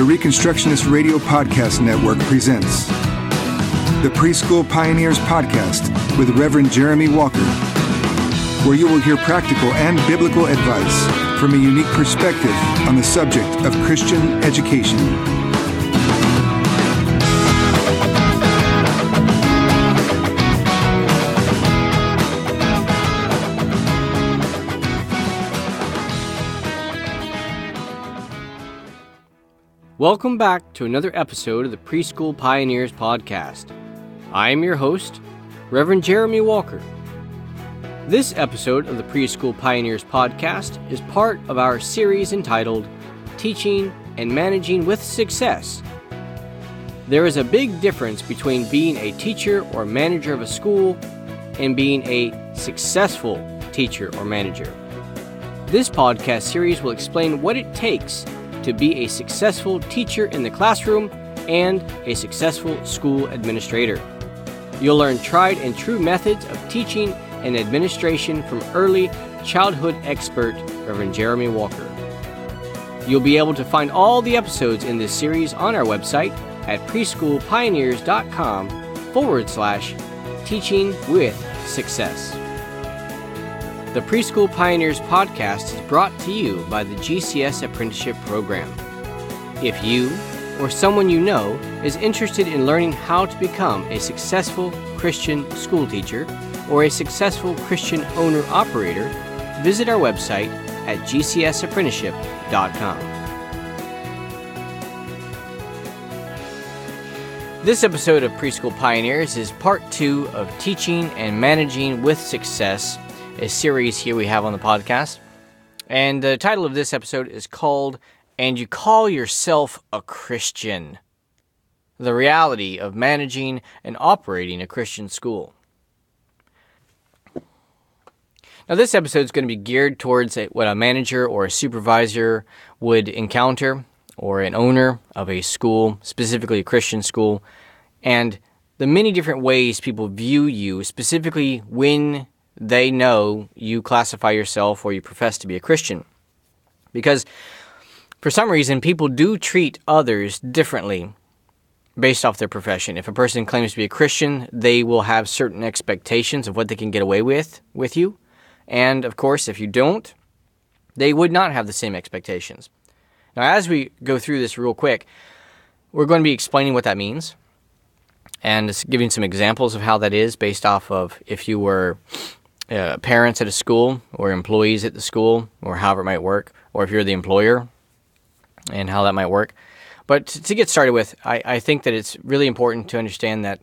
the Reconstructionist Radio Podcast Network presents the Preschool Pioneers Podcast with Reverend Jeremy Walker, where you will hear practical and biblical advice from a unique perspective on the subject of Christian education. Welcome back to another episode of the Preschool Pioneers Podcast. I am your host, Reverend Jeremy Walker. This episode of the Preschool Pioneers Podcast is part of our series entitled Teaching and Managing with Success. There is a big difference between being a teacher or manager of a school and being a successful teacher or manager. This podcast series will explain what it takes to be a successful teacher in the classroom and a successful school administrator. You'll learn tried and true methods of teaching and administration from early childhood expert Reverend Jeremy Walker. You'll be able to find all the episodes in this series on our website at preschoolpioneers.com forward slash teaching with success. The Preschool Pioneers podcast is brought to you by the GCS Apprenticeship Program. If you or someone you know is interested in learning how to become a successful Christian school teacher or a successful Christian owner operator, visit our website at gcsapprenticeship.com. This episode of Preschool Pioneers is part two of Teaching and Managing with Success series here we have on the podcast. And the title of this episode is called And You Call Yourself a Christian The Reality of Managing and Operating a Christian School. Now, this episode is going to be geared towards what a manager or a supervisor would encounter, or an owner of a school, specifically a Christian school, and the many different ways people view you, specifically when they know you classify yourself or you profess to be a Christian. Because for some reason, people do treat others differently based off their profession. If a person claims to be a Christian, they will have certain expectations of what they can get away with with you. And of course, if you don't, they would not have the same expectations. Now, as we go through this real quick, we're going to be explaining what that means and giving some examples of how that is based off of if you were uh, parents at a school or employees at the school or however it might work, or if you're the employer and how that might work. But to get started with, I, I think that it's really important to understand that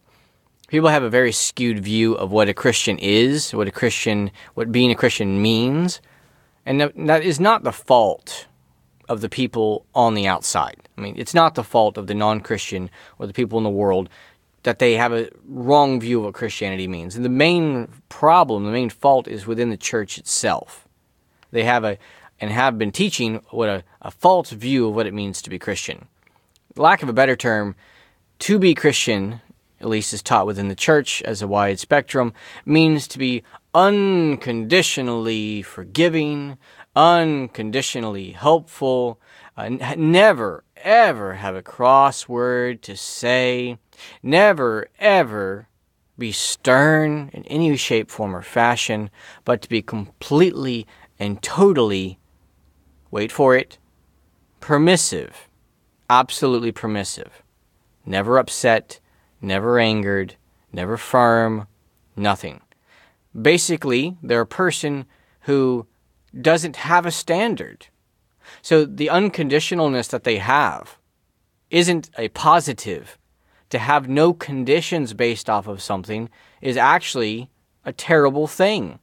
people have a very skewed view of what a Christian is, what a Christian, what being a Christian means, and that is not the fault of the people on the outside. I mean, it's not the fault of the non-Christian or the people in the world that they have a wrong view of what Christianity means. And the main problem, the main fault is within the church itself. They have a and have been teaching what a, a false view of what it means to be Christian. Lack of a better term, to be Christian, at least is taught within the church as a wide spectrum, means to be unconditionally forgiving, unconditionally helpful, uh, never, ever have a cross word to say, Never, ever be stern in any shape, form, or fashion, but to be completely and totally, wait for it, permissive. Absolutely permissive. Never upset, never angered, never firm, nothing. Basically, they're a person who doesn't have a standard. So the unconditionalness that they have isn't a positive to have no conditions based off of something is actually a terrible thing.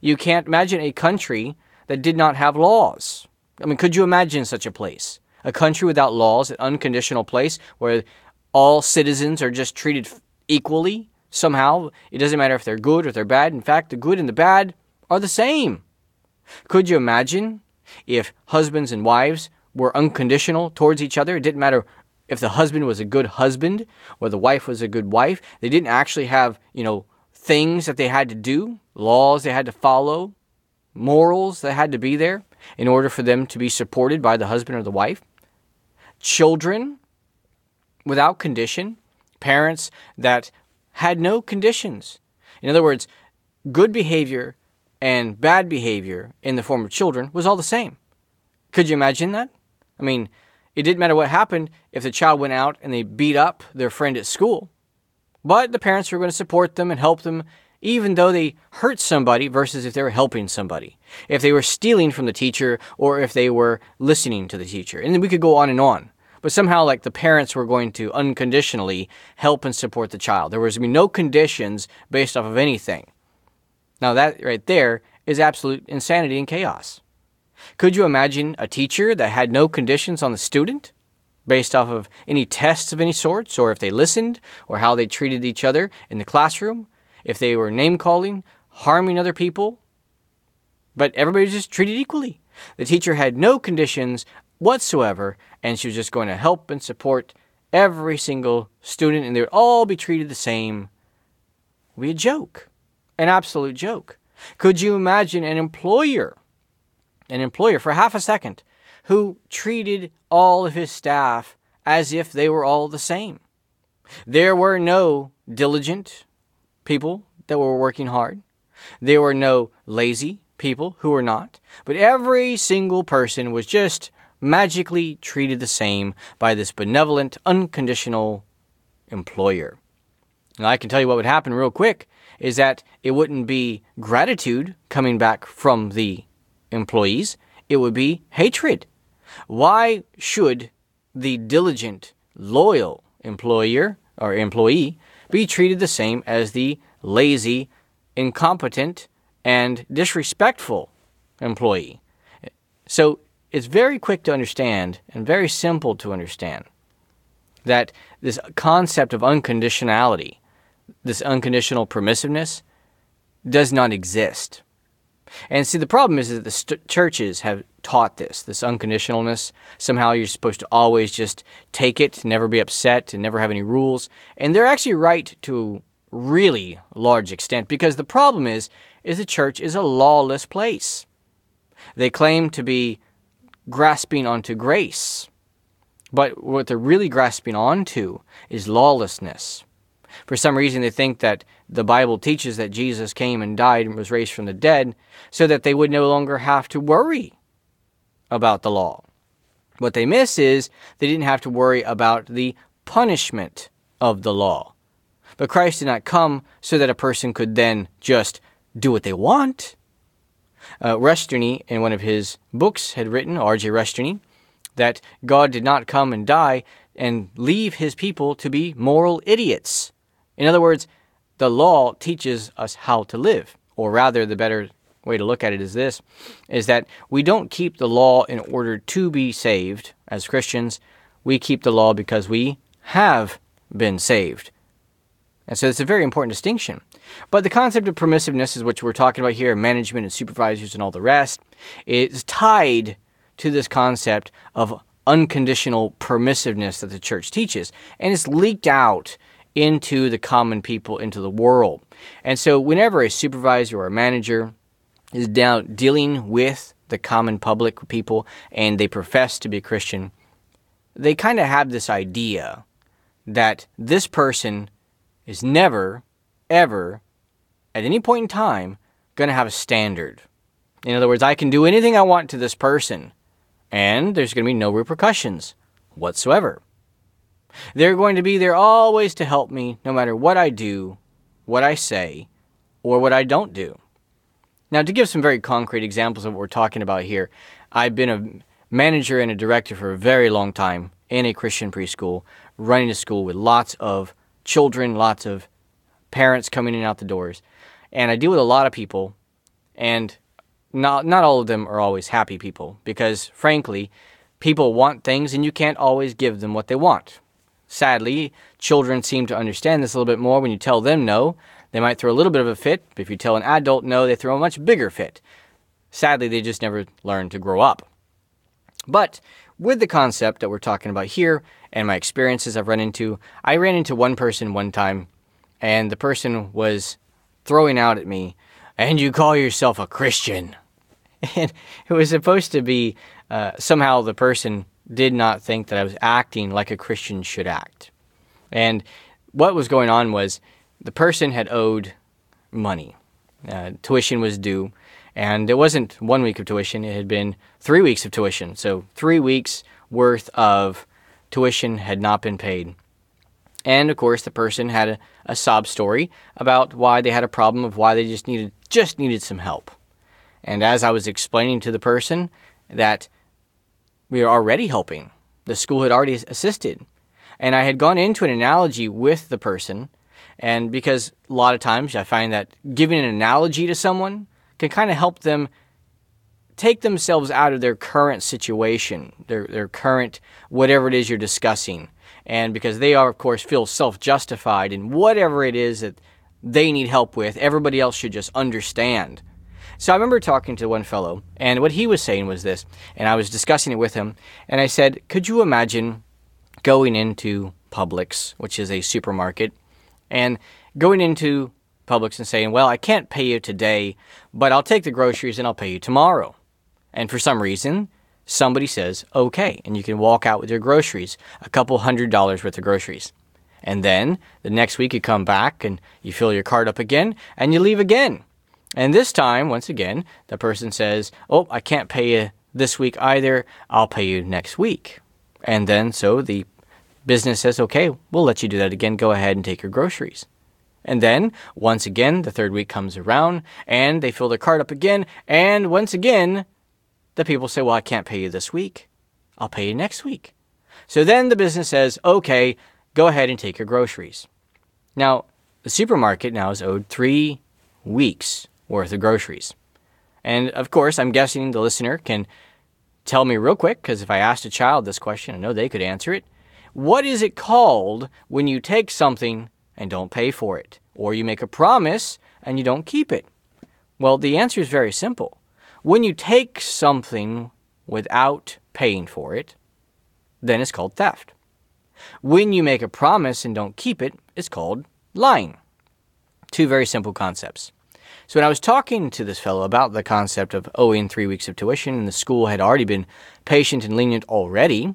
You can't imagine a country that did not have laws. I mean, could you imagine such a place? A country without laws, an unconditional place where all citizens are just treated equally somehow. It doesn't matter if they're good or they're bad. In fact, the good and the bad are the same. Could you imagine if husbands and wives were unconditional towards each other? It didn't matter if the husband was a good husband or the wife was a good wife, they didn't actually have, you know, things that they had to do, laws they had to follow, morals that had to be there in order for them to be supported by the husband or the wife. children without condition, parents that had no conditions. In other words, good behavior and bad behavior in the form of children was all the same. Could you imagine that? I mean, it didn't matter what happened if the child went out and they beat up their friend at school. But the parents were going to support them and help them even though they hurt somebody versus if they were helping somebody. If they were stealing from the teacher or if they were listening to the teacher. And we could go on and on. But somehow, like the parents were going to unconditionally help and support the child. There was to be no conditions based off of anything. Now, that right there is absolute insanity and chaos. Could you imagine a teacher that had no conditions on the student based off of any tests of any sorts, or if they listened, or how they treated each other in the classroom, if they were name calling, harming other people? But everybody was just treated equally. The teacher had no conditions whatsoever, and she was just going to help and support every single student, and they would all be treated the same. It would be a joke, an absolute joke. Could you imagine an employer, an employer for half a second, who treated all of his staff as if they were all the same? There were no diligent people that were working hard. There were no lazy people who were not. But every single person was just magically treated the same by this benevolent, unconditional employer. Now, I can tell you what would happen real quick is that it wouldn't be gratitude coming back from the employees, it would be hatred. Why should the diligent, loyal employer or employee be treated the same as the lazy, incompetent, and disrespectful employee? So it's very quick to understand and very simple to understand that this concept of unconditionality, this unconditional permissiveness, does not exist. And see, the problem is that the st- churches have taught this, this unconditionalness. Somehow you're supposed to always just take it, never be upset, and never have any rules. And they're actually right to really large extent because the problem is, is the church is a lawless place. They claim to be grasping onto grace. But what they're really grasping onto is lawlessness. For some reason, they think that the Bible teaches that Jesus came and died and was raised from the dead so that they would no longer have to worry about the law. What they miss is they didn't have to worry about the punishment of the law. But Christ did not come so that a person could then just do what they want. Uh, in one of his books, had written, R.J. Rushdoony, that God did not come and die and leave his people to be moral idiots. In other words, the law teaches us how to live, or rather, the better way to look at it is this is that we don't keep the law in order to be saved as Christians. We keep the law because we have been saved. And so it's a very important distinction. But the concept of permissiveness is what we're talking about here, management and supervisors and all the rest, is tied to this concept of unconditional permissiveness that the church teaches. And it's leaked out into the common people, into the world. And so whenever a supervisor or a manager is down dealing with the common public people and they profess to be Christian, they kind of have this idea that this person is never, ever, at any point in time, going to have a standard. In other words, I can do anything I want to this person, and there's going to be no repercussions whatsoever. They're going to be there always to help me, no matter what I do, what I say, or what I don't do. Now, to give some very concrete examples of what we're talking about here, I've been a manager and a director for a very long time in a Christian preschool, running a school with lots of children, lots of parents coming in and out the doors. And I deal with a lot of people, and not, not all of them are always happy people because, frankly, people want things and you can't always give them what they want. Sadly, children seem to understand this a little bit more when you tell them no. They might throw a little bit of a fit, but if you tell an adult no, they throw a much bigger fit. Sadly, they just never learn to grow up. But with the concept that we're talking about here and my experiences I've run into, I ran into one person one time, and the person was throwing out at me, and you call yourself a Christian. And it was supposed to be uh, somehow the person did not think that I was acting like a Christian should act. And what was going on was the person had owed money. Uh, tuition was due, and it wasn't one week of tuition, it had been three weeks of tuition. So, three weeks worth of tuition had not been paid. And of course, the person had a, a sob story about why they had a problem of why they just needed just needed some help. And as I was explaining to the person that we were already helping, the school had already assisted, and I had gone into an analogy with the person, and because a lot of times I find that giving an analogy to someone can kind of help them take themselves out of their current situation, their, their current whatever it is you're discussing. And because they are, of course, feel self justified in whatever it is that they need help with, everybody else should just understand. So I remember talking to one fellow, and what he was saying was this, and I was discussing it with him, and I said, Could you imagine going into Publix, which is a supermarket, and going into Publix and saying, Well, I can't pay you today, but I'll take the groceries and I'll pay you tomorrow. And for some reason, somebody says, Okay, and you can walk out with your groceries, a couple hundred dollars worth of groceries. And then the next week you come back and you fill your card up again and you leave again. And this time, once again, the person says, Oh, I can't pay you this week either. I'll pay you next week. And then so the business says, Okay, we'll let you do that again. Go ahead and take your groceries. And then, once again, the third week comes around and they fill their card up again. And once again, the people say, Well, I can't pay you this week. I'll pay you next week. So then the business says, Okay, go ahead and take your groceries. Now, the supermarket now is owed three weeks worth of groceries. And of course, I'm guessing the listener can tell me real quick, because if I asked a child this question, I know they could answer it. What is it called when you take something and don't pay for it? Or you make a promise and you don't keep it? Well, the answer is very simple. When you take something without paying for it, then it's called theft. When you make a promise and don't keep it, it's called lying. Two very simple concepts. So when I was talking to this fellow about the concept of oh, owing three weeks of tuition, and the school had already been patient and lenient already,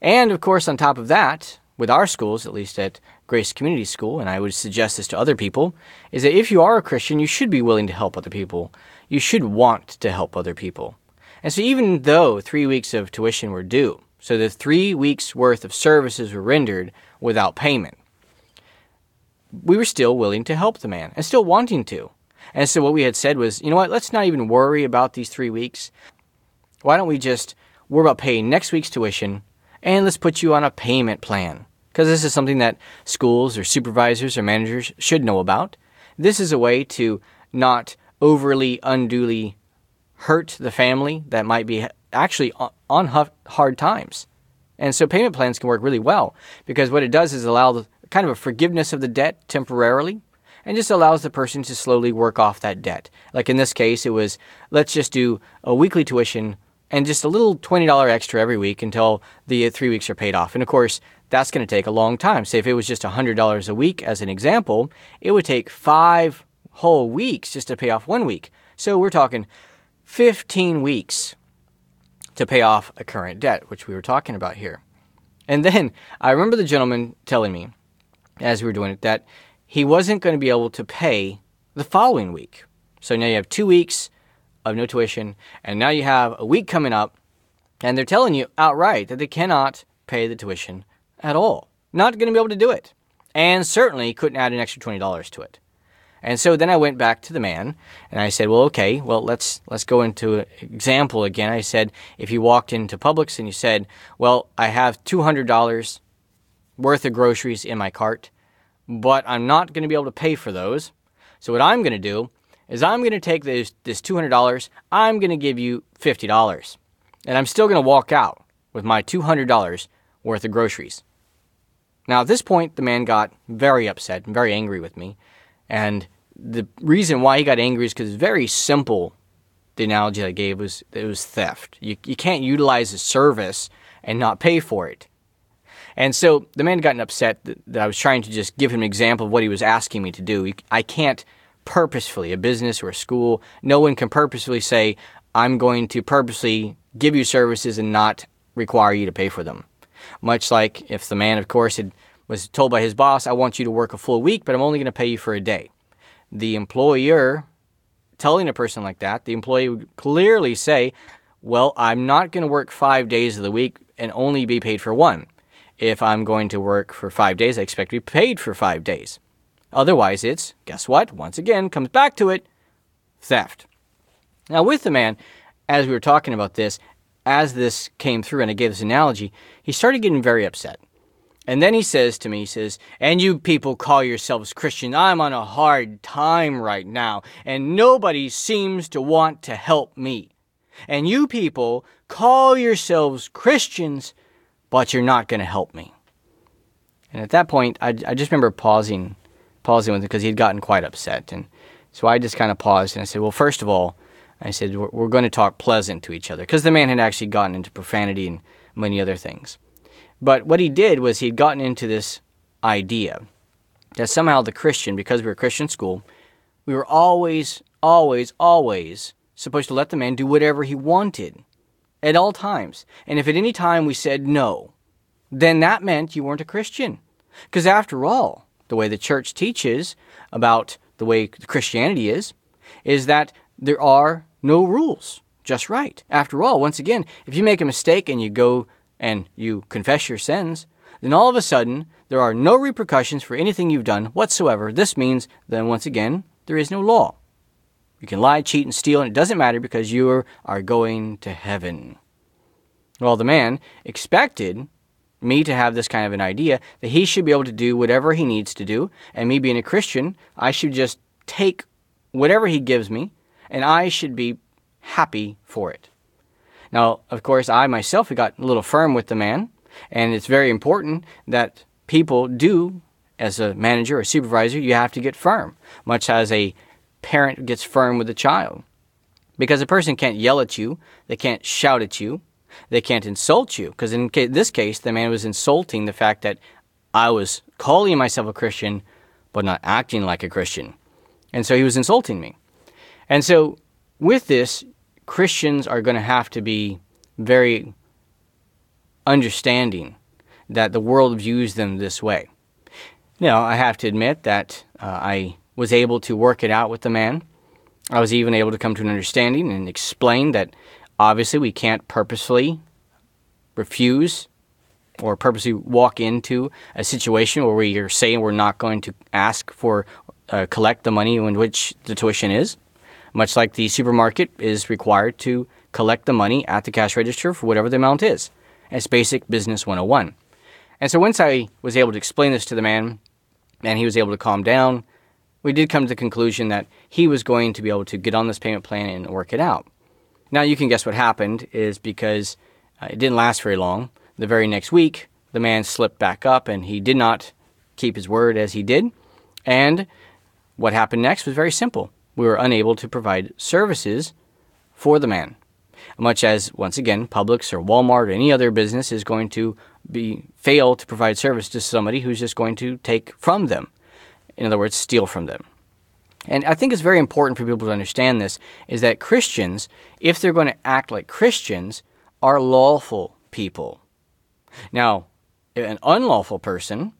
and of course, on top of that, with our schools, at least at Grace Community School, and I would suggest this to other people, is that if you are a Christian, you should be willing to help other people. You should want to help other people. And so even though three weeks of tuition were due, so the three weeks worth of services were rendered without payment, we were still willing to help the man and still wanting to. And so what we had said was, you know what, let's not even worry about these three weeks. Why don't we just worry about paying next week's tuition and let's put you on a payment plan? Because this is something that schools or supervisors or managers should know about. This is a way to not overly, unduly hurt the family that might be actually on hard times. And so payment plans can work really well because what it does is allow kind of a forgiveness of the debt temporarily and just allows the person to slowly work off that debt. Like in this case, it was let's just do a weekly tuition and just a little $20 extra every week until the uh, three weeks are paid off. And of course, that's going to take a long time. Say if it was just $100 a week, as an example, it would take five whole weeks just to pay off one week. So we're talking 15 weeks to pay off a current debt, which we were talking about here. And then I remember the gentleman telling me, as we were doing it, that he wasn't going to be able to pay the following week. So now you have two weeks of no tuition, and now you have a week coming up, and they're telling you outright that they cannot pay the tuition at all. Not going to be able to do it. And certainly couldn't add an extra $20 to it. And so then I went back to the man and I said, "Well, okay, well let's let's go into an example again." I said, "If you walked into Publix and you said, "Well, I have $200 worth of groceries in my cart but I'm not going to be able to pay for those. So what I'm going to do is I'm going to take this, this $200, I'm going to give you $50. And I'm still going to walk out with my $200 worth of groceries. Now, at this point, the man got very upset and very angry with me. And the reason why he got angry is because very simple. The analogy I gave was it was theft. You, you can't utilize a service and not pay for it. And so the man had gotten upset that, that I was trying to just give him an example of what he was asking me to do. I can't purposefully, a business or a school, no one can purposefully say, I'm going to purposely give you services and not require you to pay for them. Much like if the man, of course, had, was told by his boss, I want you to work a full week, but I'm only going to pay you for a day. The employer telling a person like that, the employee would clearly say, Well, I'm not going to work five days of the week and only be paid for one. If I'm going to work for five days, I expect to be paid for five days. Otherwise, it's, guess what? Once again, comes back to it theft. Now, with the man, as we were talking about this, as this came through and I gave this analogy, he started getting very upset. And then he says to me, he says, And you people call yourselves Christian. I'm on a hard time right now, and nobody seems to want to help me. And you people call yourselves Christians, but you're not going to help me. And at that point, I, I just remember pausing, pausing with him because he had gotten quite upset. And so I just kind of paused and I said, Well, first of all, I said, We're, we're going to talk pleasant to each other because the man had actually gotten into profanity and many other things. But what he did was he'd gotten into this idea that somehow the Christian, because we were a Christian school, we were always, always, always supposed to let the man do whatever he wanted at all times. And if at any time we said no, then that meant you weren't a Christian. Because after all, the way the church teaches about the way Christianity is, is that there are no rules, just right. After all, once again, if you make a mistake and you go and you confess your sins, then all of a sudden there are no repercussions for anything you've done whatsoever. This means then once again there is no law. You can lie, cheat, and steal, and it doesn't matter because you are going to heaven. Well, the man expected me to have this kind of an idea that he should be able to do whatever he needs to do, and me being a Christian, I should just take whatever he gives me, and I should be happy for it. Now, of course, I myself got a little firm with the man, and it's very important that people do, as a manager or supervisor, you have to get firm, much as a parent gets firm with the child. Because a person can't yell at you, they can't shout at you, they can't insult you. Because in this case, the man was insulting the fact that I was calling myself a Christian, but not acting like a Christian. And so he was insulting me. And so with this, Christians are going to have to be very understanding that the world views them this way. Now, I have to admit that uh, I was able to work it out with the man. I was even able to come to an understanding and explain that obviously we can't purposefully refuse or purposely walk into a situation where we are saying we're not going to ask for uh, collect the money in which the tuition is much like the supermarket is required to collect the money at the cash register for whatever the amount is. It's basic business 101. And so once I was able to explain this to the man and he was able to calm down, we did come to the conclusion that he was going to be able to get on this payment plan and work it out. Now you can guess what happened is because uh, it didn't last very long. The very next week, the man slipped back up and he did not keep his word as he did. And what happened next was very simple we were unable to provide services for the man. Much as, once again, Publix or Walmart or any other business is going to be fail to provide service to somebody who's just going to take from them. In other words, steal from them. And I think it's very important for people to understand this is that Christians, if they're going to act like Christians, are lawful people. Now, an unlawful person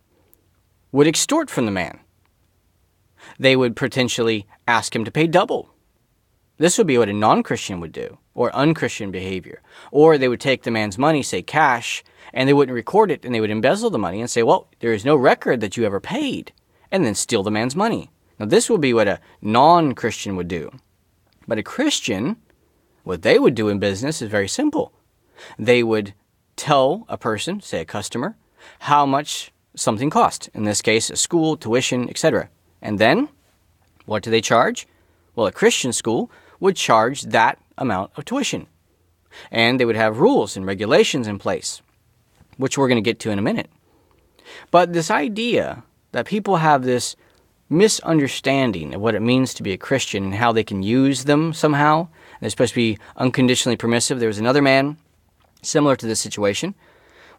would extort from the man they would potentially ask him to pay double. This would be what a non Christian would do, or unchristian behavior. Or they would take the man's money, say cash, and they wouldn't record it, and they would embezzle the money and say, Well, there is no record that you ever paid, and then steal the man's money. Now, this would be what a non Christian would do. But a Christian, what they would do in business is very simple. They would tell a person, say a customer, how much something cost. In this case, a school, tuition, etc. And then, what do they charge? Well, a Christian school would charge that amount of tuition. And they would have rules and regulations in place, which we're going to get to in a minute. But this idea that people have this misunderstanding of what it means to be a Christian and how they can use them somehow, they're supposed to be unconditionally permissive. There was another man similar to this situation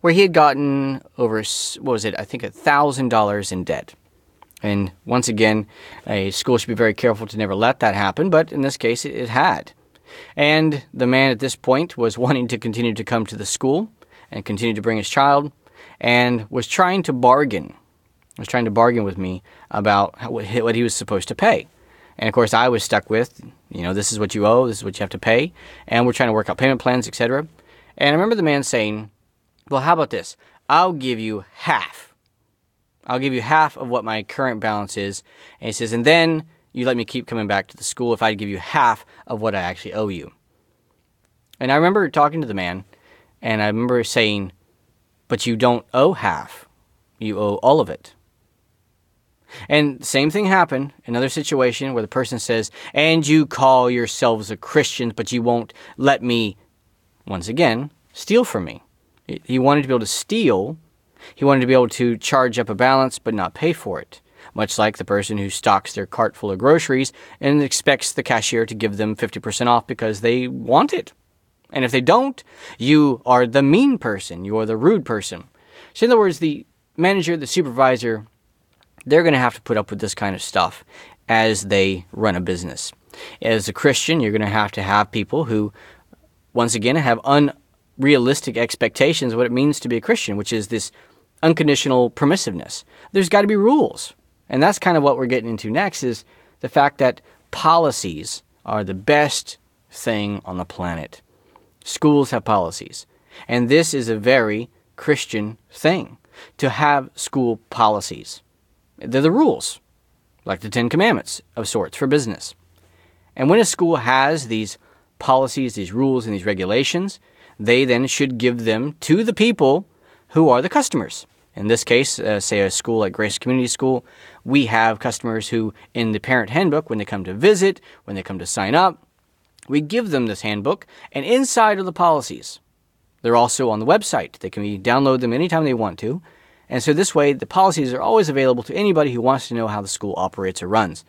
where he had gotten over, what was it, I think $1,000 in debt. And once again, a school should be very careful to never let that happen, but in this case, it had. And the man at this point was wanting to continue to come to the school, and continue to bring his child and was trying to bargain. Was trying to bargain with me about what he was supposed to pay. And of course, I was stuck with, you know, this is what you owe, this is what you have to pay, and we're trying to work out payment plans, etc. And I remember the man saying, "Well, how about this? I'll give you half. I'll give you half of what my current balance is." And he says, "And then you let me keep coming back to the school if I give you half of what I actually owe you." And I remember talking to the man, and I remember saying, But you don't owe half, you owe all of it. And same thing happened, another situation where the person says, And you call yourselves a Christian, but you won't let me, once again, steal from me. He wanted to be able to steal. He wanted to be able to charge up a balance but not pay for it much like the person who stocks their cart full of groceries and expects the cashier to give them 50% off because they want it. And if they don't, you are the mean person. You are the rude person. So, in other words, the manager, the supervisor, they're going to have to put up with this kind of stuff as they run a business. As a Christian, you're going to have to have people who, once again, have unrealistic expectations of what it means to be a Christian, which is this unconditional permissiveness. There's got to be rules. And that's kind of what we're getting into next is the fact that policies are the best thing on the planet. Schools have policies. And this is a very Christian thing to have school policies. They're the rules, like the Ten Commandments of sorts for business. And when a school has these policies, these rules, and these regulations, they then should give them to the people who are the customers. In this case, uh, say a school like Grace Community School, we have customers who, in the parent handbook, when they come to visit, when they come to sign up, we give them this handbook, and inside are the policies. They're also on the website. They can download them anytime they want to. And so this way, the policies are always available to anybody who wants to know how the school operates or runs.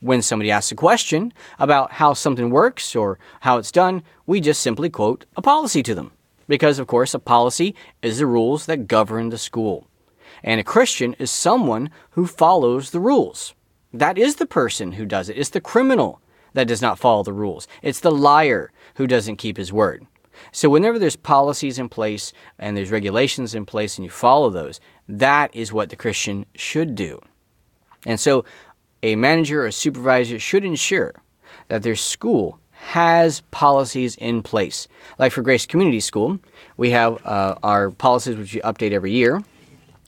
When somebody asks a question about how something works or how it's done, we just simply quote a policy to them. Because, of course, a policy is the rules that govern the school. And a Christian is someone who follows the rules. That is the person who does it. It's the criminal that does not follow the rules. It's the liar who doesn't keep his word. So, whenever there's policies in place and there's regulations in place and you follow those, that is what the Christian should do. And so, a manager or supervisor should ensure that their school has policies in place. Like for Grace Community School, we have uh, our policies which we update every year,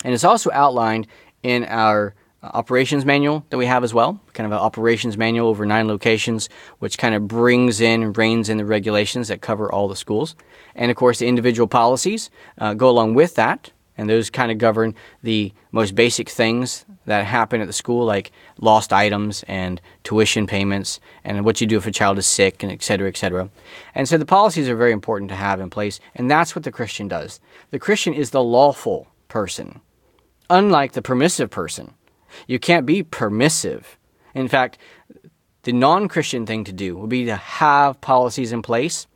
and it's also outlined in our operations manual that we have as well, kind of an operations manual over nine locations, which kind of brings in reins in the regulations that cover all the schools. And of course, the individual policies uh, go along with that, and those kind of govern the most basic things that happen at the school, like lost items and tuition payments, and what you do if a child is sick, and et cetera, et cetera. And so the policies are very important to have in place, and that's what the Christian does. The Christian is the lawful person, unlike the permissive person. You can't be permissive. In fact, the non Christian thing to do would be to have policies in place,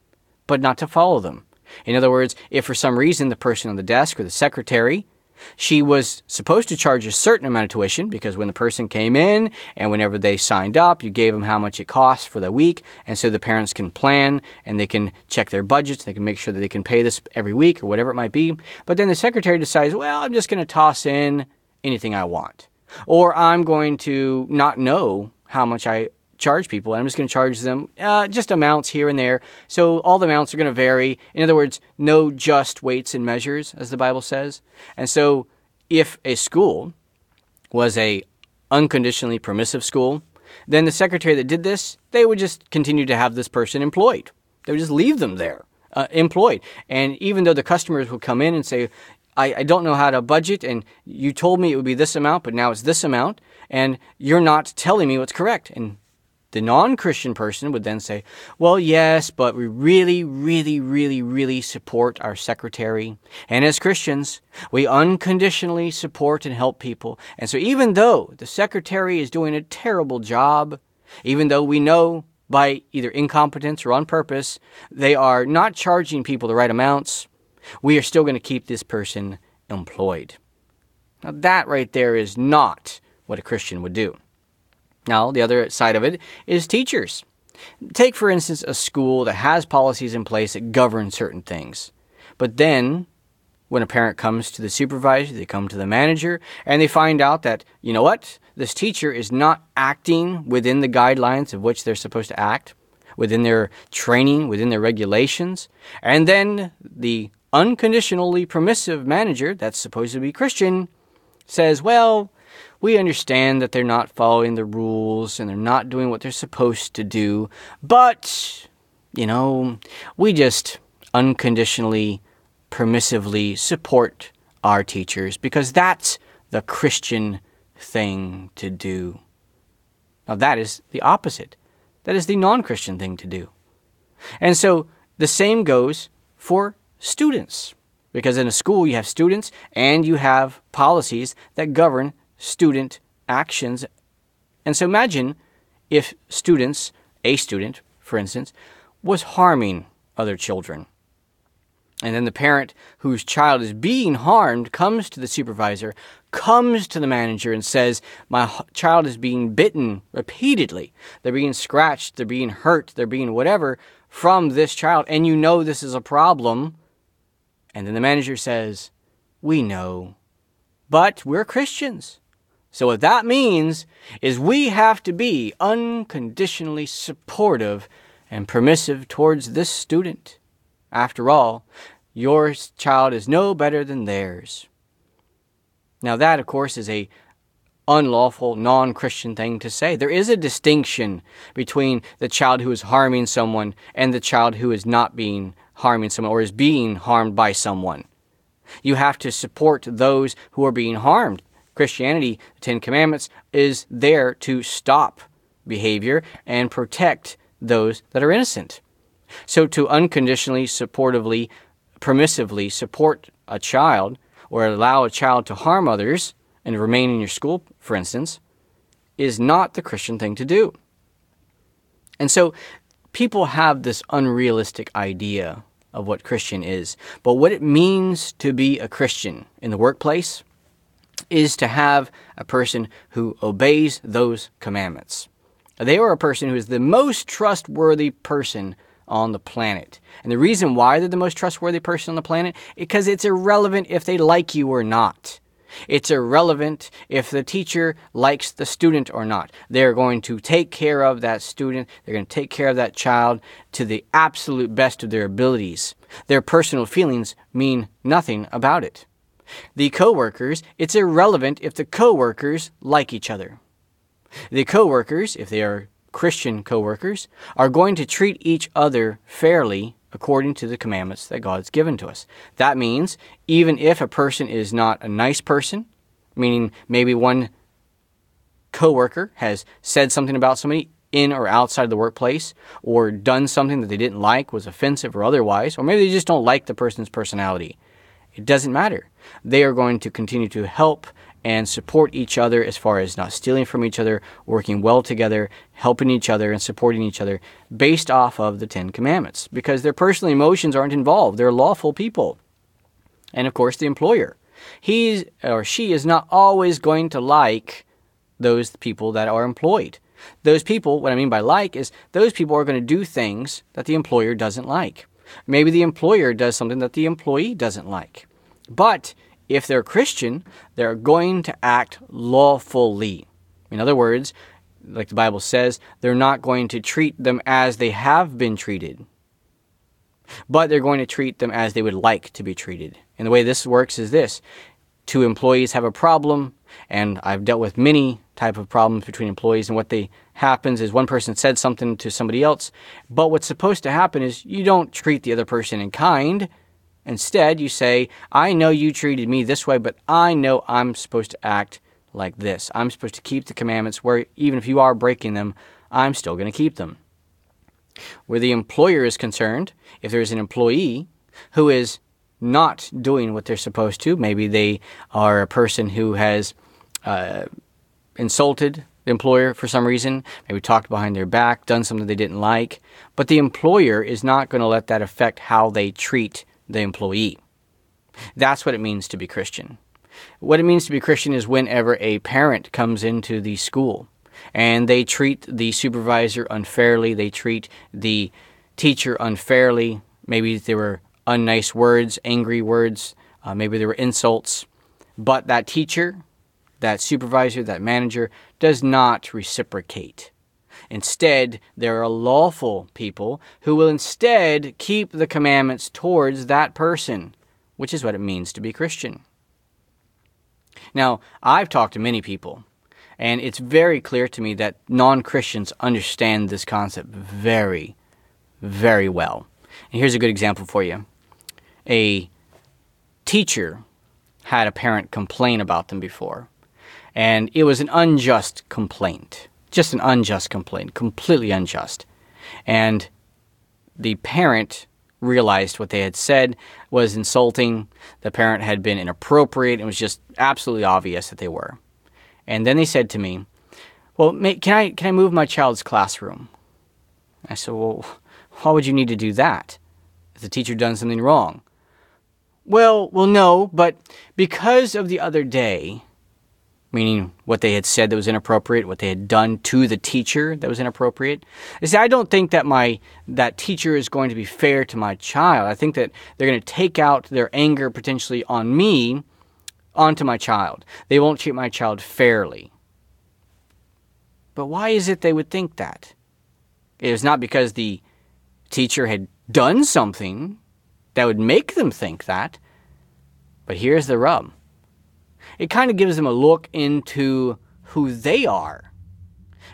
but not to follow them. In other words, if for some reason the person on the desk or the secretary she was supposed to charge a certain amount of tuition because when the person came in and whenever they signed up, you gave them how much it costs for the week. And so the parents can plan and they can check their budgets. They can make sure that they can pay this every week or whatever it might be. But then the secretary decides, well, I'm just going to toss in anything I want or I'm going to not know how much I charge people, I'm just going to charge them uh, just amounts here and there. So all the amounts are going to vary. In other words, no just weights and measures, as the Bible says. And so, if a school was a unconditionally permissive school, then the secretary that did this, they would just continue to have this person employed. They would just leave them there. Uh, employed. And even though the customers would come in and say, I, I don't know how to budget, and you told me it would be this amount, but now it's this amount, and you're not telling me what's correct. And the non Christian person would then say, Well, yes, but we really, really, really, really support our secretary. And as Christians, we unconditionally support and help people. And so, even though the secretary is doing a terrible job, even though we know by either incompetence or on purpose they are not charging people the right amounts, we are still going to keep this person employed. Now, that right there is not what a Christian would do. Now, the other side of it is teachers. Take, for instance, a school that has policies in place that govern certain things, but then when a parent comes to the supervisor, they come to the manager, and they find out that, you know what, this teacher is not acting within the guidelines of which they're supposed to act, within their training, within their regulations, and then the unconditionally permissive manager, that's supposed to be Christian, says, well, we understand that they're not following the rules and they're not doing what they're supposed to do, but, you know, we just unconditionally, permissively support our teachers because that's the Christian thing to do. Now, that is the opposite. That is the non Christian thing to do. And so the same goes for students. Because in a school, you have students and you have policies that govern student actions. And so imagine if students, a student, for instance, was harming other children. And then the parent whose child is being harmed comes to the supervisor, comes to the manager, and says, My child is being bitten repeatedly. They're being scratched, they're being hurt, they're being whatever from this child, and you know this is a problem. And then the manager says, We know, but we're Christians. So, what that means is we have to be unconditionally supportive and permissive towards this student. After all, your child is no better than theirs. Now, that, of course, is a unlawful, non Christian thing to say. There is a distinction between the child who is harming someone and the child who is not being harming someone or is being harmed by someone. You have to support those who are being harmed. Christianity, the Ten Commandments, is there to stop behavior and protect those that are innocent. So to unconditionally, supportively, permissively support a child or allow a child to harm others and remain in your school, for instance, is not the Christian thing to do. And so people have this unrealistic idea of what Christian is. But what it means to be a Christian in the workplace is to have a person who obeys those commandments. They are a person who is the most trustworthy person on the planet. And the reason why they're the most trustworthy person on the planet is because it's irrelevant if they like you or not. It's irrelevant if the teacher likes the student or not. They're going to take care of that student, they're going to take care of that child to the absolute best of their abilities. Their personal feelings mean nothing about it. The coworkers, it's irrelevant if the coworkers like each other. The coworkers, if they are Christian coworkers, are going to treat each other fairly according to the commandments that God's given to us. That means even if a person is not a nice person, meaning maybe one coworker has said something about somebody in or outside the workplace or done something that they didn't like, was offensive or otherwise, or maybe they just don't like the person's personality. It doesn't matter. They are going to continue to help and support each other as far as not stealing from each other, working well together, helping each other, and supporting each other based off of the Ten Commandments because their personal emotions aren't involved. They're lawful people. And of course, the employer. He or she is not always going to like those people that are employed. Those people, what I mean by like, is those people are going to do things that the employer doesn't like. Maybe the employer does something that the employee doesn't like. But if they're Christian, they're going to act lawfully. In other words, like the Bible says, they're not going to treat them as they have been treated, but they're going to treat them as they would like to be treated. And the way this works is this two employees have a problem, and I've dealt with many type of problems between employees and what they happens is one person said something to somebody else but what's supposed to happen is you don't treat the other person in kind Instead, you say, I know you treated me this way, but I know I'm supposed to act like this. I'm supposed to keep the commandments where even if you are breaking them, I'm still going to keep them. Where the employer is concerned, if there's an employee who is not doing what they're supposed to, maybe they are a person who has uh, insulted the employer for some reason, maybe talked behind their back, done something they didn't like, but the employer is not going to let that affect how they treat the employee. That's what it means to be Christian. What it means to be Christian is whenever a parent comes into the school and they treat the supervisor unfairly, they treat the teacher unfairly, maybe there were unnice words, angry words uh, maybe there were insults, but that teacher, that supervisor, that manager does not reciprocate. Instead, there are lawful people who will instead keep the commandments towards that person, which is what it means to be Christian. Now, I've talked to many people, and it's very clear to me that non Christians understand this concept very, very well. And here's a good example for you a teacher had a parent complain about them before, and it was an unjust complaint just an unjust complaint, completely unjust. And the parent realized what they had said was insulting. The parent had been inappropriate. It was just absolutely obvious that they were. And then they said to me, "Well, can I can I move my child's classroom?" I said, "Well, why would you need to do that? Has the teacher done something wrong?" Well, well, no, but because of the other day, meaning what they had said that was inappropriate, what they had done to the teacher that was inappropriate. I say I don't think that my that teacher is going to be fair to my child. I think that they're going to take out their anger potentially on me onto my child. They won't treat my child fairly. But why is it they would think that? It was not because the teacher had done something that would make them think that. But here's the rub it kind of gives them a look into who they are.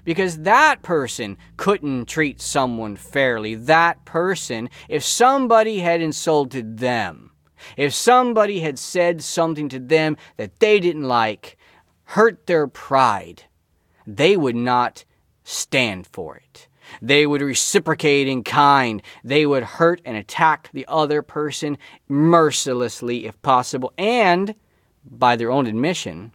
Because that person couldn't treat someone fairly. That person, if somebody had insulted them, if somebody had said something to them that they didn't like, hurt their pride, they would not stand for it. They would reciprocate in kind. They would hurt and attack the other person mercilessly if possible. And by their own admission,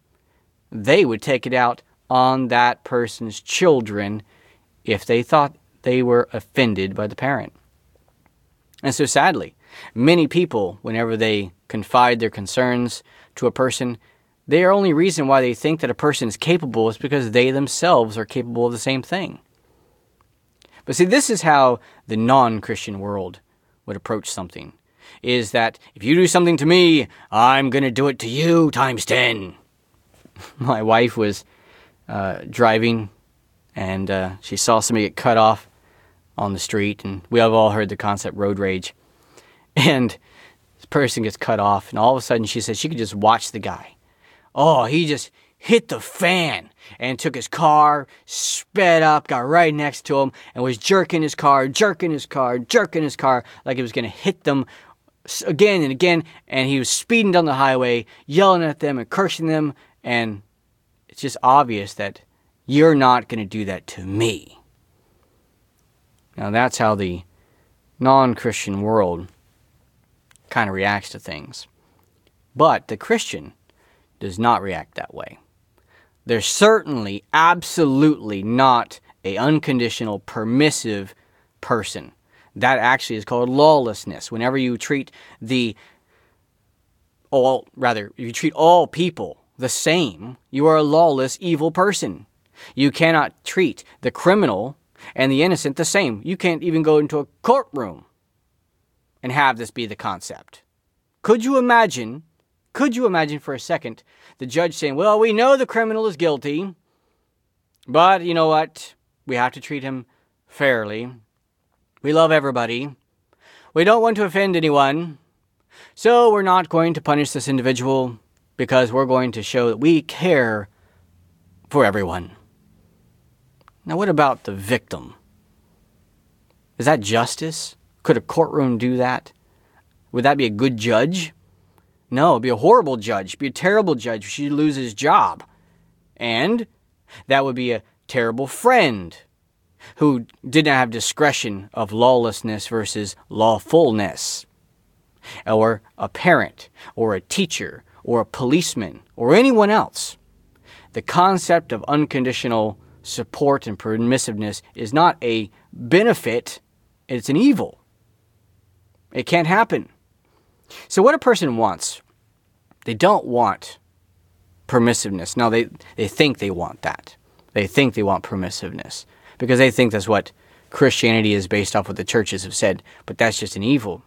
they would take it out on that person's children if they thought they were offended by the parent. And so sadly, many people, whenever they confide their concerns to a person, their only reason why they think that a person is capable is because they themselves are capable of the same thing. But see, this is how the non Christian world would approach something is that if you do something to me, I'm going to do it to you times 10. My wife was uh, driving and uh, she saw somebody get cut off on the street, and we have all heard the concept road rage. And this person gets cut off, and all of a sudden she says she could just watch the guy. Oh, he just hit the fan and took his car, sped up, got right next to him, and was jerking his car, jerking his car, jerking his car like it was going to hit them again and again, and he was speeding down the highway, yelling at them and cursing them, and it's just obvious that you're not going to do that to me. Now, that's how the non Christian world kind of reacts to things. But the Christian does not react that way. They're certainly, absolutely not a unconditional, permissive person. That actually is called lawlessness. Whenever you treat the all rather, you treat all people the same, you are a lawless, evil person. You cannot treat the criminal and the innocent the same. You can't even go into a courtroom and have this be the concept. Could you imagine? Could you imagine for a second the judge saying, Well, we know the criminal is guilty, but you know what? We have to treat him fairly. We love everybody. We don't want to offend anyone. So we're not going to punish this individual because we're going to show that we care for everyone. Now, what about the victim? Is that justice? Could a courtroom do that? Would that be a good judge? No, it'd be a horrible judge, be a terrible judge. She'd lose his job. And that would be a terrible friend who did not have discretion of lawlessness versus lawfulness, or a parent, or a teacher, or a policeman, or anyone else. The concept of unconditional support and permissiveness is not a benefit, it's an evil. It can't happen. So, what a person wants, they don't want permissiveness. No, they, they think they want that. They think they want permissiveness because they think that's what Christianity is based off what the churches have said, but that's just an evil.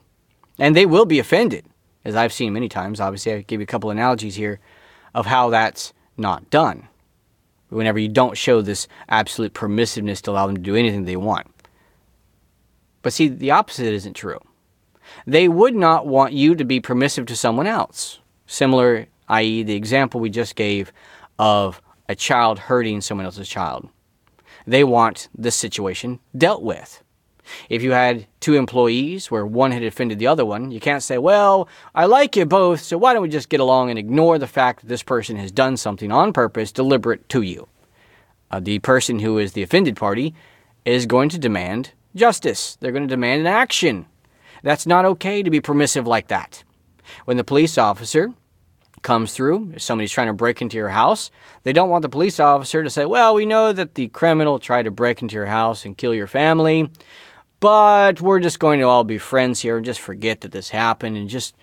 And they will be offended. as I've seen many times. Obviously, I gave you a couple analogies here of how that's not done. Whenever you don't show this absolute permissiveness to allow them to do anything they want. But see, the opposite isn't true. They would not want you to be permissive to someone else. Similar, i.e., the example we just gave of a child hurting someone else's child. They want this situation dealt with. If you had two employees where one had offended the other one, you can't say, Well, I like you both, so why don't we just get along and ignore the fact that this person has done something on purpose, deliberate to you? Uh, the person who is the offended party is going to demand justice. They're going to demand an action. That's not okay to be permissive like that. When the police officer comes through, if somebody's trying to break into your house, they don't want the police officer to say, Well, we know that the criminal tried to break into your house and kill your family, but we're just going to all be friends here and just forget that this happened and just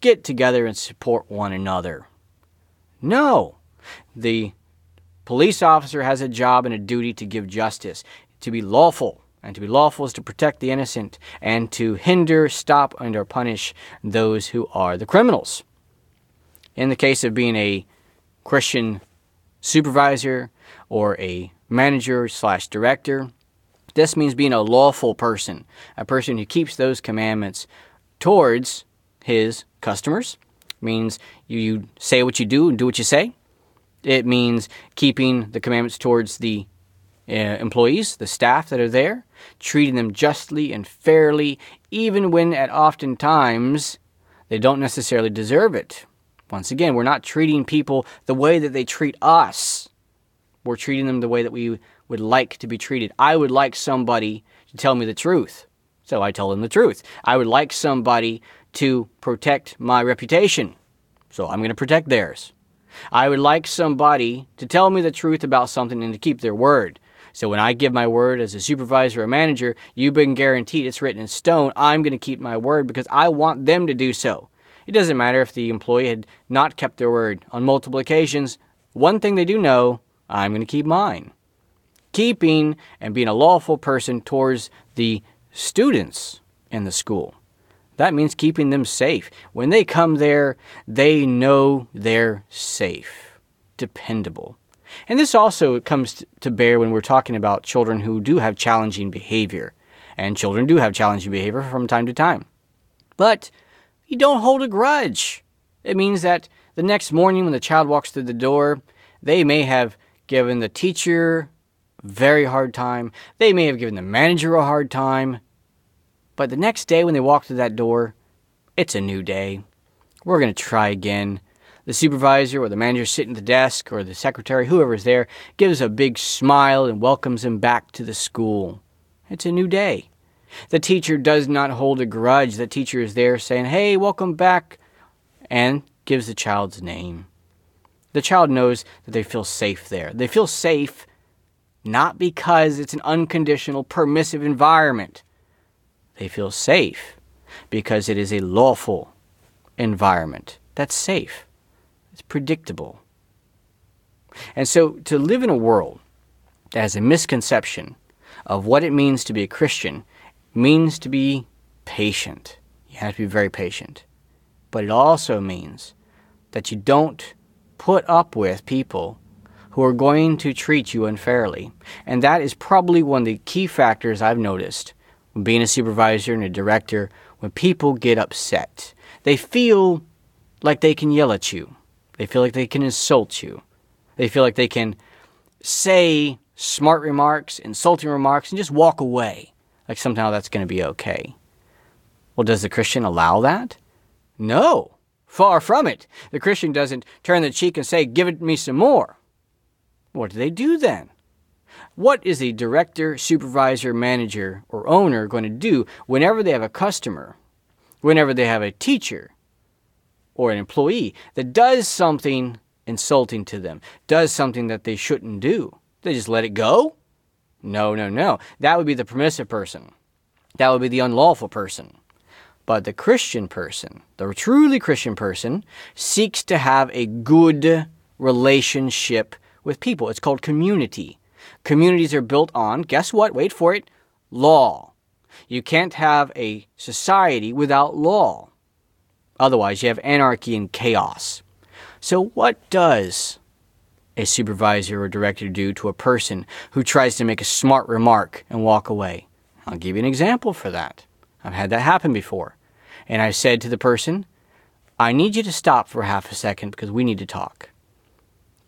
get together and support one another. No. The police officer has a job and a duty to give justice, to be lawful. And to be lawful is to protect the innocent and to hinder, stop, and or punish those who are the criminals. In the case of being a Christian supervisor or a manager slash director, this means being a lawful person, a person who keeps those commandments towards his customers. It means you, you say what you do and do what you say. It means keeping the commandments towards the uh, employees, the staff that are there, treating them justly and fairly, even when at oftentimes they don't necessarily deserve it. Once again, we're not treating people the way that they treat us. We're treating them the way that we would like to be treated. I would like somebody to tell me the truth. So I tell them the truth. I would like somebody to protect my reputation. So I'm going to protect theirs. I would like somebody to tell me the truth about something and to keep their word. So when I give my word as a supervisor or manager, you've been guaranteed it's written in stone. I'm going to keep my word because I want them to do so. It doesn't matter if the employee had not kept their word on multiple occasions. One thing they do know, I'm going to keep mine keeping and being a lawful person towards the students in the school. That means keeping them safe. When they come there, they know they're safe, dependable. And this also comes to bear when we're talking about children who do have challenging behavior. And children do have challenging behavior from time to time. But you don't hold a grudge. It means that the next morning when the child walks through the door, they may have given the teacher very hard time. They may have given the manager a hard time. But the next day when they walk through that door, it's a new day. We're going to try again. The supervisor or the manager sitting at the desk or the secretary, whoever's there, gives a big smile and welcomes him back to the school. It's a new day. The teacher does not hold a grudge. The teacher is there saying, Hey, welcome back, and gives the child's name. The child knows that they feel safe there. They feel safe not because it's an unconditional, permissive environment. They feel safe because it is a lawful environment that's safe, it's predictable. And so to live in a world that has a misconception of what it means to be a Christian means to be patient. You have to be very patient. But it also means that you don't put up with people who are going to treat you unfairly. And that is probably one of the key factors I've noticed when being a supervisor and a director when people get upset. They feel like they can yell at you, they feel like they can insult you, they feel like they can say smart remarks, insulting remarks, and just walk away. Like somehow that's going to be okay. Well, does the Christian allow that? No, far from it. The Christian doesn't turn the cheek and say, Give it me some more. What do they do then? What is a director, supervisor, manager, or owner going to do whenever they have a customer, whenever they have a teacher or an employee that does something insulting to them, does something that they shouldn't do? They just let it go? No, no, no. That would be the permissive person. That would be the unlawful person. But the Christian person, the truly Christian person, seeks to have a good relationship with people. It's called community. Communities are built on, guess what? Wait for it law. You can't have a society without law. Otherwise, you have anarchy and chaos. So, what does a supervisor or director do to a person who tries to make a smart remark and walk away? I'll give you an example for that. I've had that happen before. And I said to the person, I need you to stop for half a second because we need to talk.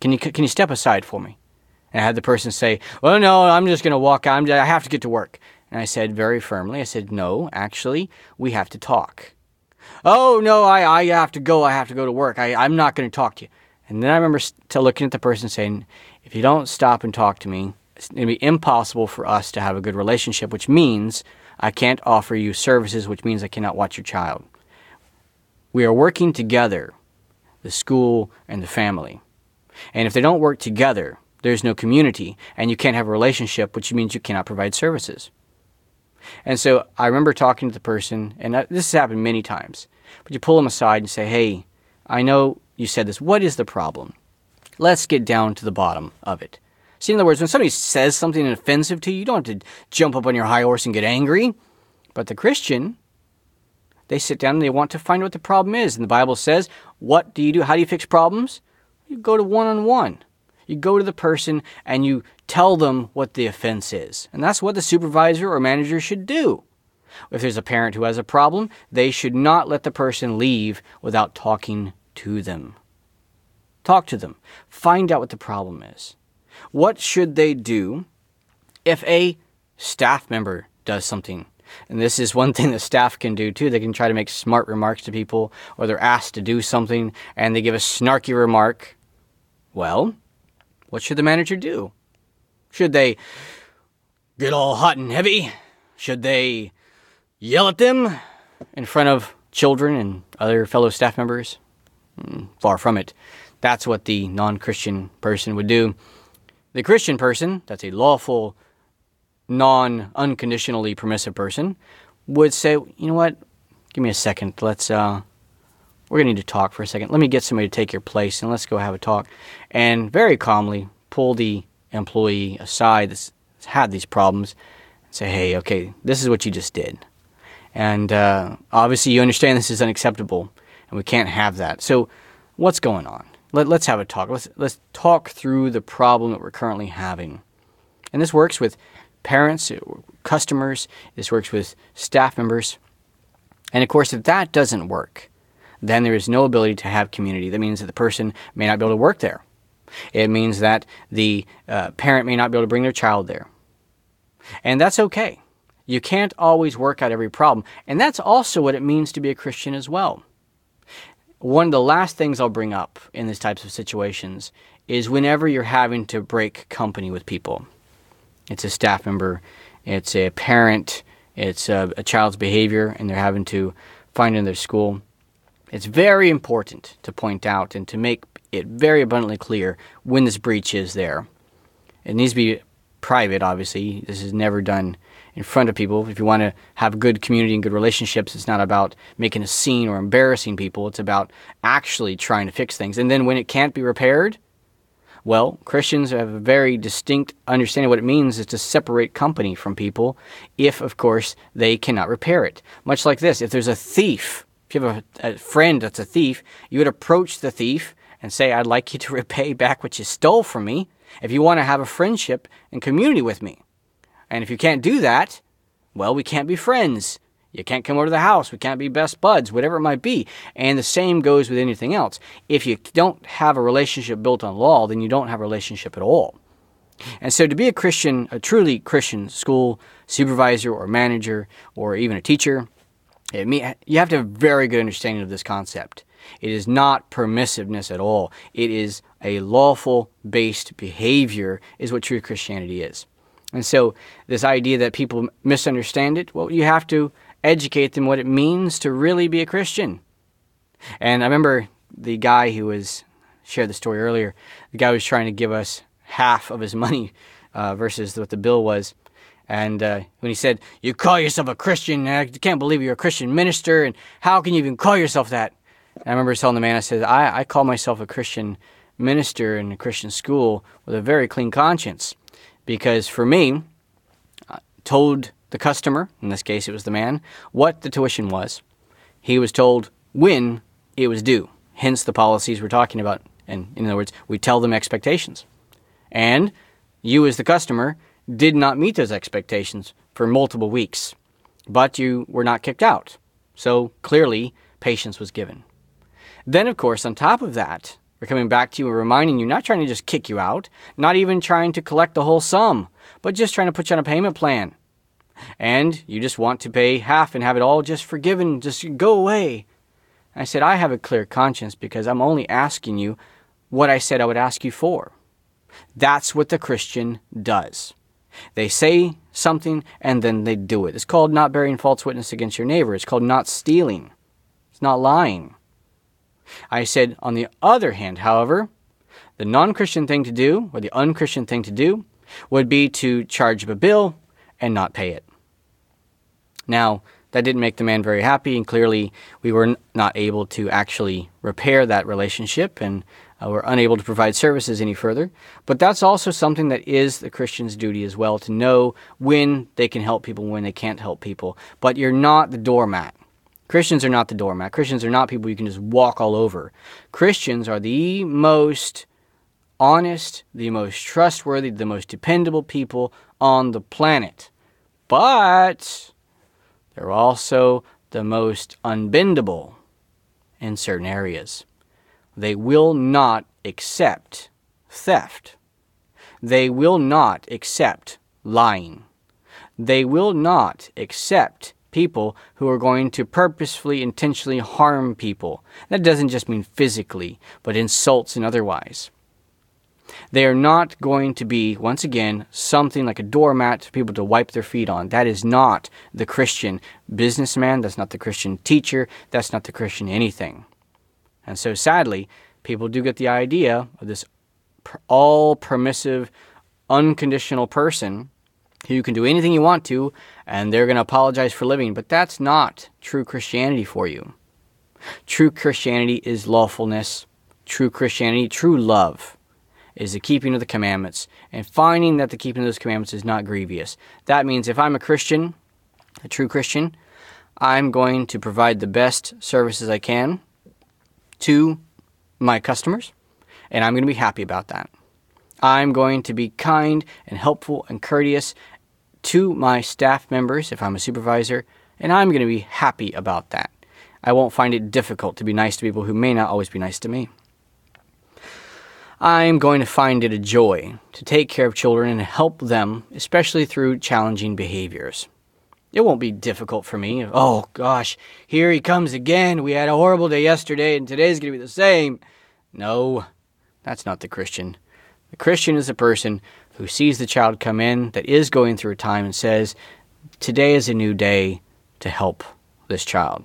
Can you, can you step aside for me? And I had the person say, Well, no, I'm just going to walk out. I have to get to work. And I said very firmly, I said, No, actually, we have to talk. Oh, no, I, I have to go. I have to go to work. I, I'm not going to talk to you. And then I remember looking at the person saying, If you don't stop and talk to me, it's going to be impossible for us to have a good relationship, which means I can't offer you services, which means I cannot watch your child. We are working together, the school and the family. And if they don't work together, there's no community, and you can't have a relationship, which means you cannot provide services. And so I remember talking to the person, and uh, this has happened many times, but you pull them aside and say, Hey, I know you said this. What is the problem? Let's get down to the bottom of it. See, in other words, when somebody says something offensive to you, you don't have to jump up on your high horse and get angry. But the Christian, they sit down and they want to find out what the problem is. And the Bible says, What do you do? How do you fix problems? You go to one on one. You go to the person and you tell them what the offense is. And that's what the supervisor or manager should do. If there's a parent who has a problem, they should not let the person leave without talking to them. Talk to them. Find out what the problem is. What should they do if a staff member does something? And this is one thing that staff can do too. They can try to make smart remarks to people, or they're asked to do something and they give a snarky remark. Well, what should the manager do? Should they get all hot and heavy? Should they yell at them in front of children and other fellow staff members? Far from it. That's what the non Christian person would do. The Christian person, that's a lawful, non unconditionally permissive person, would say, you know what, give me a second. Let's, uh, we're going to need to talk for a second. Let me get somebody to take your place and let's go have a talk. And very calmly pull the employee aside that's had these problems and say, hey, okay, this is what you just did. And uh, obviously, you understand this is unacceptable and we can't have that. So, what's going on? Let, us have a talk. Let's, let's talk through the problem that we're currently having. And this works with parents, customers, this works with staff members. And of course, if that doesn't work, then there is no ability to have community. That means that the person may not be able to work there. It means that the uh, parent may not be able to bring their child there. And that's okay. You can't always work out every problem. And that's also what it means to be a Christian as well. One of the last things I'll bring up in these types of situations is whenever you're having to break company with people. It's a staff member, it's a parent, it's a, a child's behavior, and they're having to find in their school. It's very important to point out and to make it very abundantly clear when this breach is there. It needs to be private, obviously. This is never done in front of people. If you want to have good community and good relationships, it's not about making a scene or embarrassing people. It's about actually trying to fix things. And then when it can't be repaired, well, Christians have a very distinct understanding of what it means is to separate company from people if, of course, they cannot repair it. Much like this, if there's a thief, if you have a, a friend that's a thief, you would approach the thief and say, I'd like you to repay back what you stole from me if you want to have a friendship and community with me. And if you can't do that, well, we can't be friends. You can't come over to the house. We can't be best buds, whatever it might be. And the same goes with anything else. If you don't have a relationship built on law, then you don't have a relationship at all. And so to be a Christian, a truly Christian school supervisor or manager or even a teacher, you have to have a very good understanding of this concept. It is not permissiveness at all. It is a lawful based behavior, is what true Christianity is. And so, this idea that people misunderstand it, well, you have to educate them what it means to really be a Christian. And I remember the guy who was shared the story earlier. The guy was trying to give us half of his money uh, versus what the bill was. And uh, when he said, You call yourself a Christian, I can't believe you're a Christian minister, and how can you even call yourself that? And I remember telling the man, I said, I, I call myself a Christian minister in a Christian school with a very clean conscience. Because for me, I told the customer, in this case it was the man, what the tuition was. He was told when it was due. Hence the policies we're talking about. And in other words, we tell them expectations. And you, as the customer, did not meet those expectations for multiple weeks, but you were not kicked out. So clearly, patience was given. Then, of course, on top of that, we're coming back to you and reminding you, not trying to just kick you out, not even trying to collect the whole sum, but just trying to put you on a payment plan. And you just want to pay half and have it all just forgiven, just go away. I said, I have a clear conscience because I'm only asking you what I said I would ask you for. That's what the Christian does. They say something and then they do it. It's called not bearing false witness against your neighbor. It's called not stealing. It's not lying. I said, on the other hand, however, the non Christian thing to do, or the unchristian thing to do, would be to charge a bill and not pay it. Now, that didn't make the man very happy, and clearly we were not able to actually repair that relationship and uh, were unable to provide services any further. But that's also something that is the Christian's duty as well to know when they can help people, when they can't help people. But you're not the doormat. Christians are not the doormat. Christians are not people you can just walk all over. Christians are the most honest, the most trustworthy, the most dependable people on the planet. But they're also the most unbendable in certain areas. They will not accept theft. They will not accept lying. They will not accept people who are going to purposefully, intentionally harm people. That doesn't just mean physically, but insults and otherwise. They are not going to be, once again, something like a doormat for people to wipe their feet on. That is not the Christian businessman. That's not the Christian teacher. That's not the Christian anything. And so, sadly, people do get the idea of this all permissive, unconditional person you can do anything you want to, and they're going to apologize for living. But that's not true Christianity for you. True Christianity is lawfulness. True Christianity, true love, is the keeping of the commandments and finding that the keeping of those commandments is not grievous. That means if I'm a Christian, a true Christian, I'm going to provide the best services I can to my customers, and I'm going to be happy about that. I'm going to be kind and helpful and courteous to my staff members if I'm a supervisor, and I'm going to be happy about that. I won't find it difficult to be nice to people who may not always be nice to me. I'm going to find it a joy to take care of children and help them, especially through challenging behaviors. It won't be difficult for me. Oh gosh, here he comes again. We had a horrible day yesterday and today's going to be the same. No, that's not the Christian. The Christian is a person who sees the child come in that is going through a time and says, Today is a new day to help this child.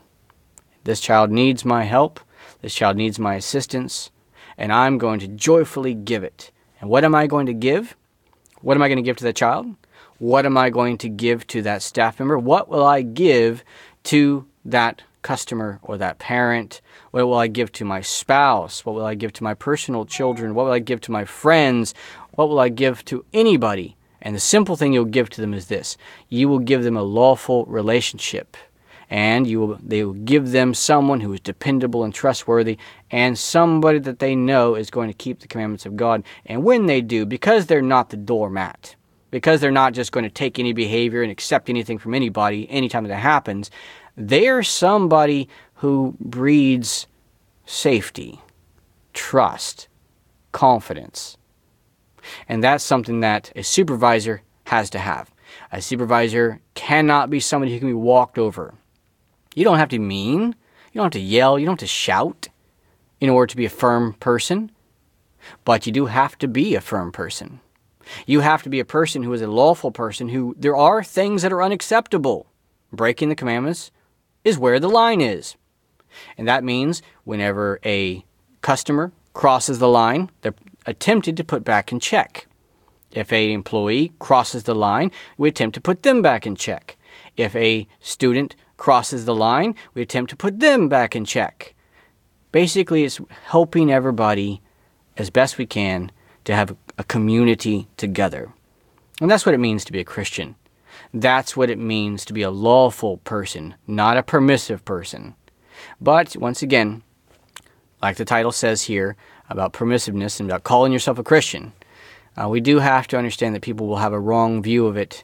This child needs my help. This child needs my assistance. And I'm going to joyfully give it. And what am I going to give? What am I going to give to the child? What am I going to give to that staff member? What will I give to that customer or that parent? What will I give to my spouse? What will I give to my personal children? What will I give to my friends? What will I give to anybody? And the simple thing you'll give to them is this you will give them a lawful relationship. And you will, they will give them someone who is dependable and trustworthy, and somebody that they know is going to keep the commandments of God. And when they do, because they're not the doormat, because they're not just going to take any behavior and accept anything from anybody anytime that happens, they are somebody who breeds safety, trust, confidence, and that's something that a supervisor has to have. A supervisor cannot be somebody who can be walked over. You don't have to be mean, you don't have to yell, you don't have to shout in order to be a firm person, but you do have to be a firm person. You have to be a person who is a lawful person who there are things that are unacceptable. Breaking the commandments is where the line is. And that means whenever a customer crosses the line, they're attempted to put back in check. If a employee crosses the line, we attempt to put them back in check. If a student crosses the line, we attempt to put them back in check. Basically, it's helping everybody as best we can to have a community together. And that's what it means to be a Christian. That's what it means to be a lawful person, not a permissive person. But once again, like the title says here about permissiveness and about calling yourself a Christian, uh, we do have to understand that people will have a wrong view of it,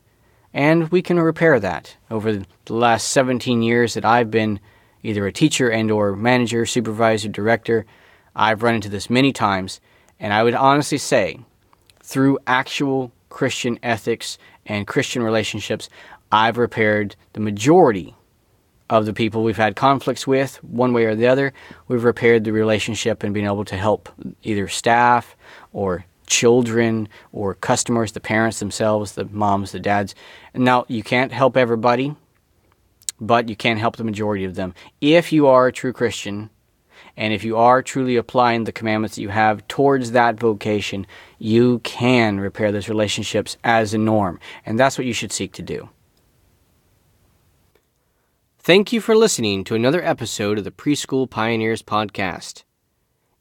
and we can repair that. Over the last 17 years that I've been either a teacher and or manager, supervisor, director, I've run into this many times, and I would honestly say through actual Christian ethics and Christian relationships, I've repaired the majority of the people we've had conflicts with, one way or the other. We've repaired the relationship and been able to help either staff or children or customers, the parents themselves, the moms, the dads. Now, you can't help everybody, but you can help the majority of them. If you are a true Christian, and if you are truly applying the commandments that you have towards that vocation, you can repair those relationships as a norm. And that's what you should seek to do. Thank you for listening to another episode of the Preschool Pioneers Podcast.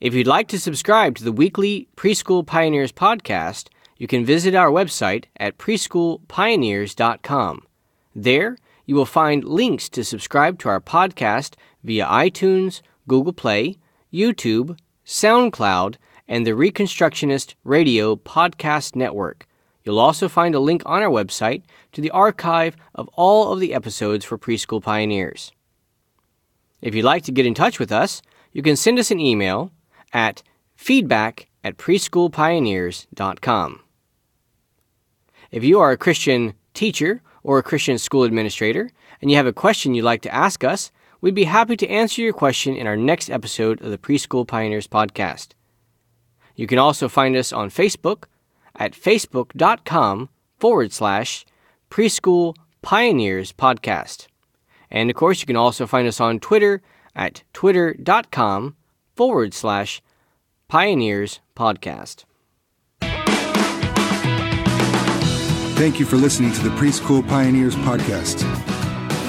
If you'd like to subscribe to the weekly Preschool Pioneers podcast, you can visit our website at preschoolpioneers.com. There, you will find links to subscribe to our podcast via iTunes, Google Play, YouTube, SoundCloud, and the Reconstructionist Radio Podcast Network. You'll also find a link on our website to the archive of all of the episodes for Preschool Pioneers. If you'd like to get in touch with us, you can send us an email at feedback at preschoolpioneers.com. If you are a Christian teacher or a Christian school administrator and you have a question you'd like to ask us, we'd be happy to answer your question in our next episode of the Preschool Pioneers podcast. You can also find us on Facebook at facebook.com forward slash preschool pioneers podcast. And of course, you can also find us on Twitter at twitter.com forward slash pioneers podcast. Thank you for listening to the Preschool Pioneers podcast.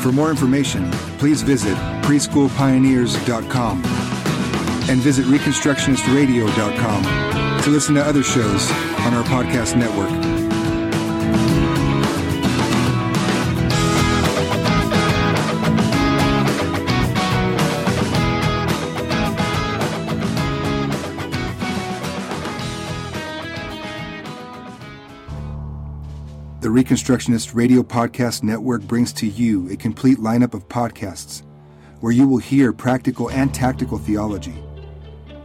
For more information, please visit preschoolpioneers.com and visit reconstructionistradio.com to listen to other shows on our podcast network. The Reconstructionist Radio Podcast Network brings to you a complete lineup of podcasts where you will hear practical and tactical theology.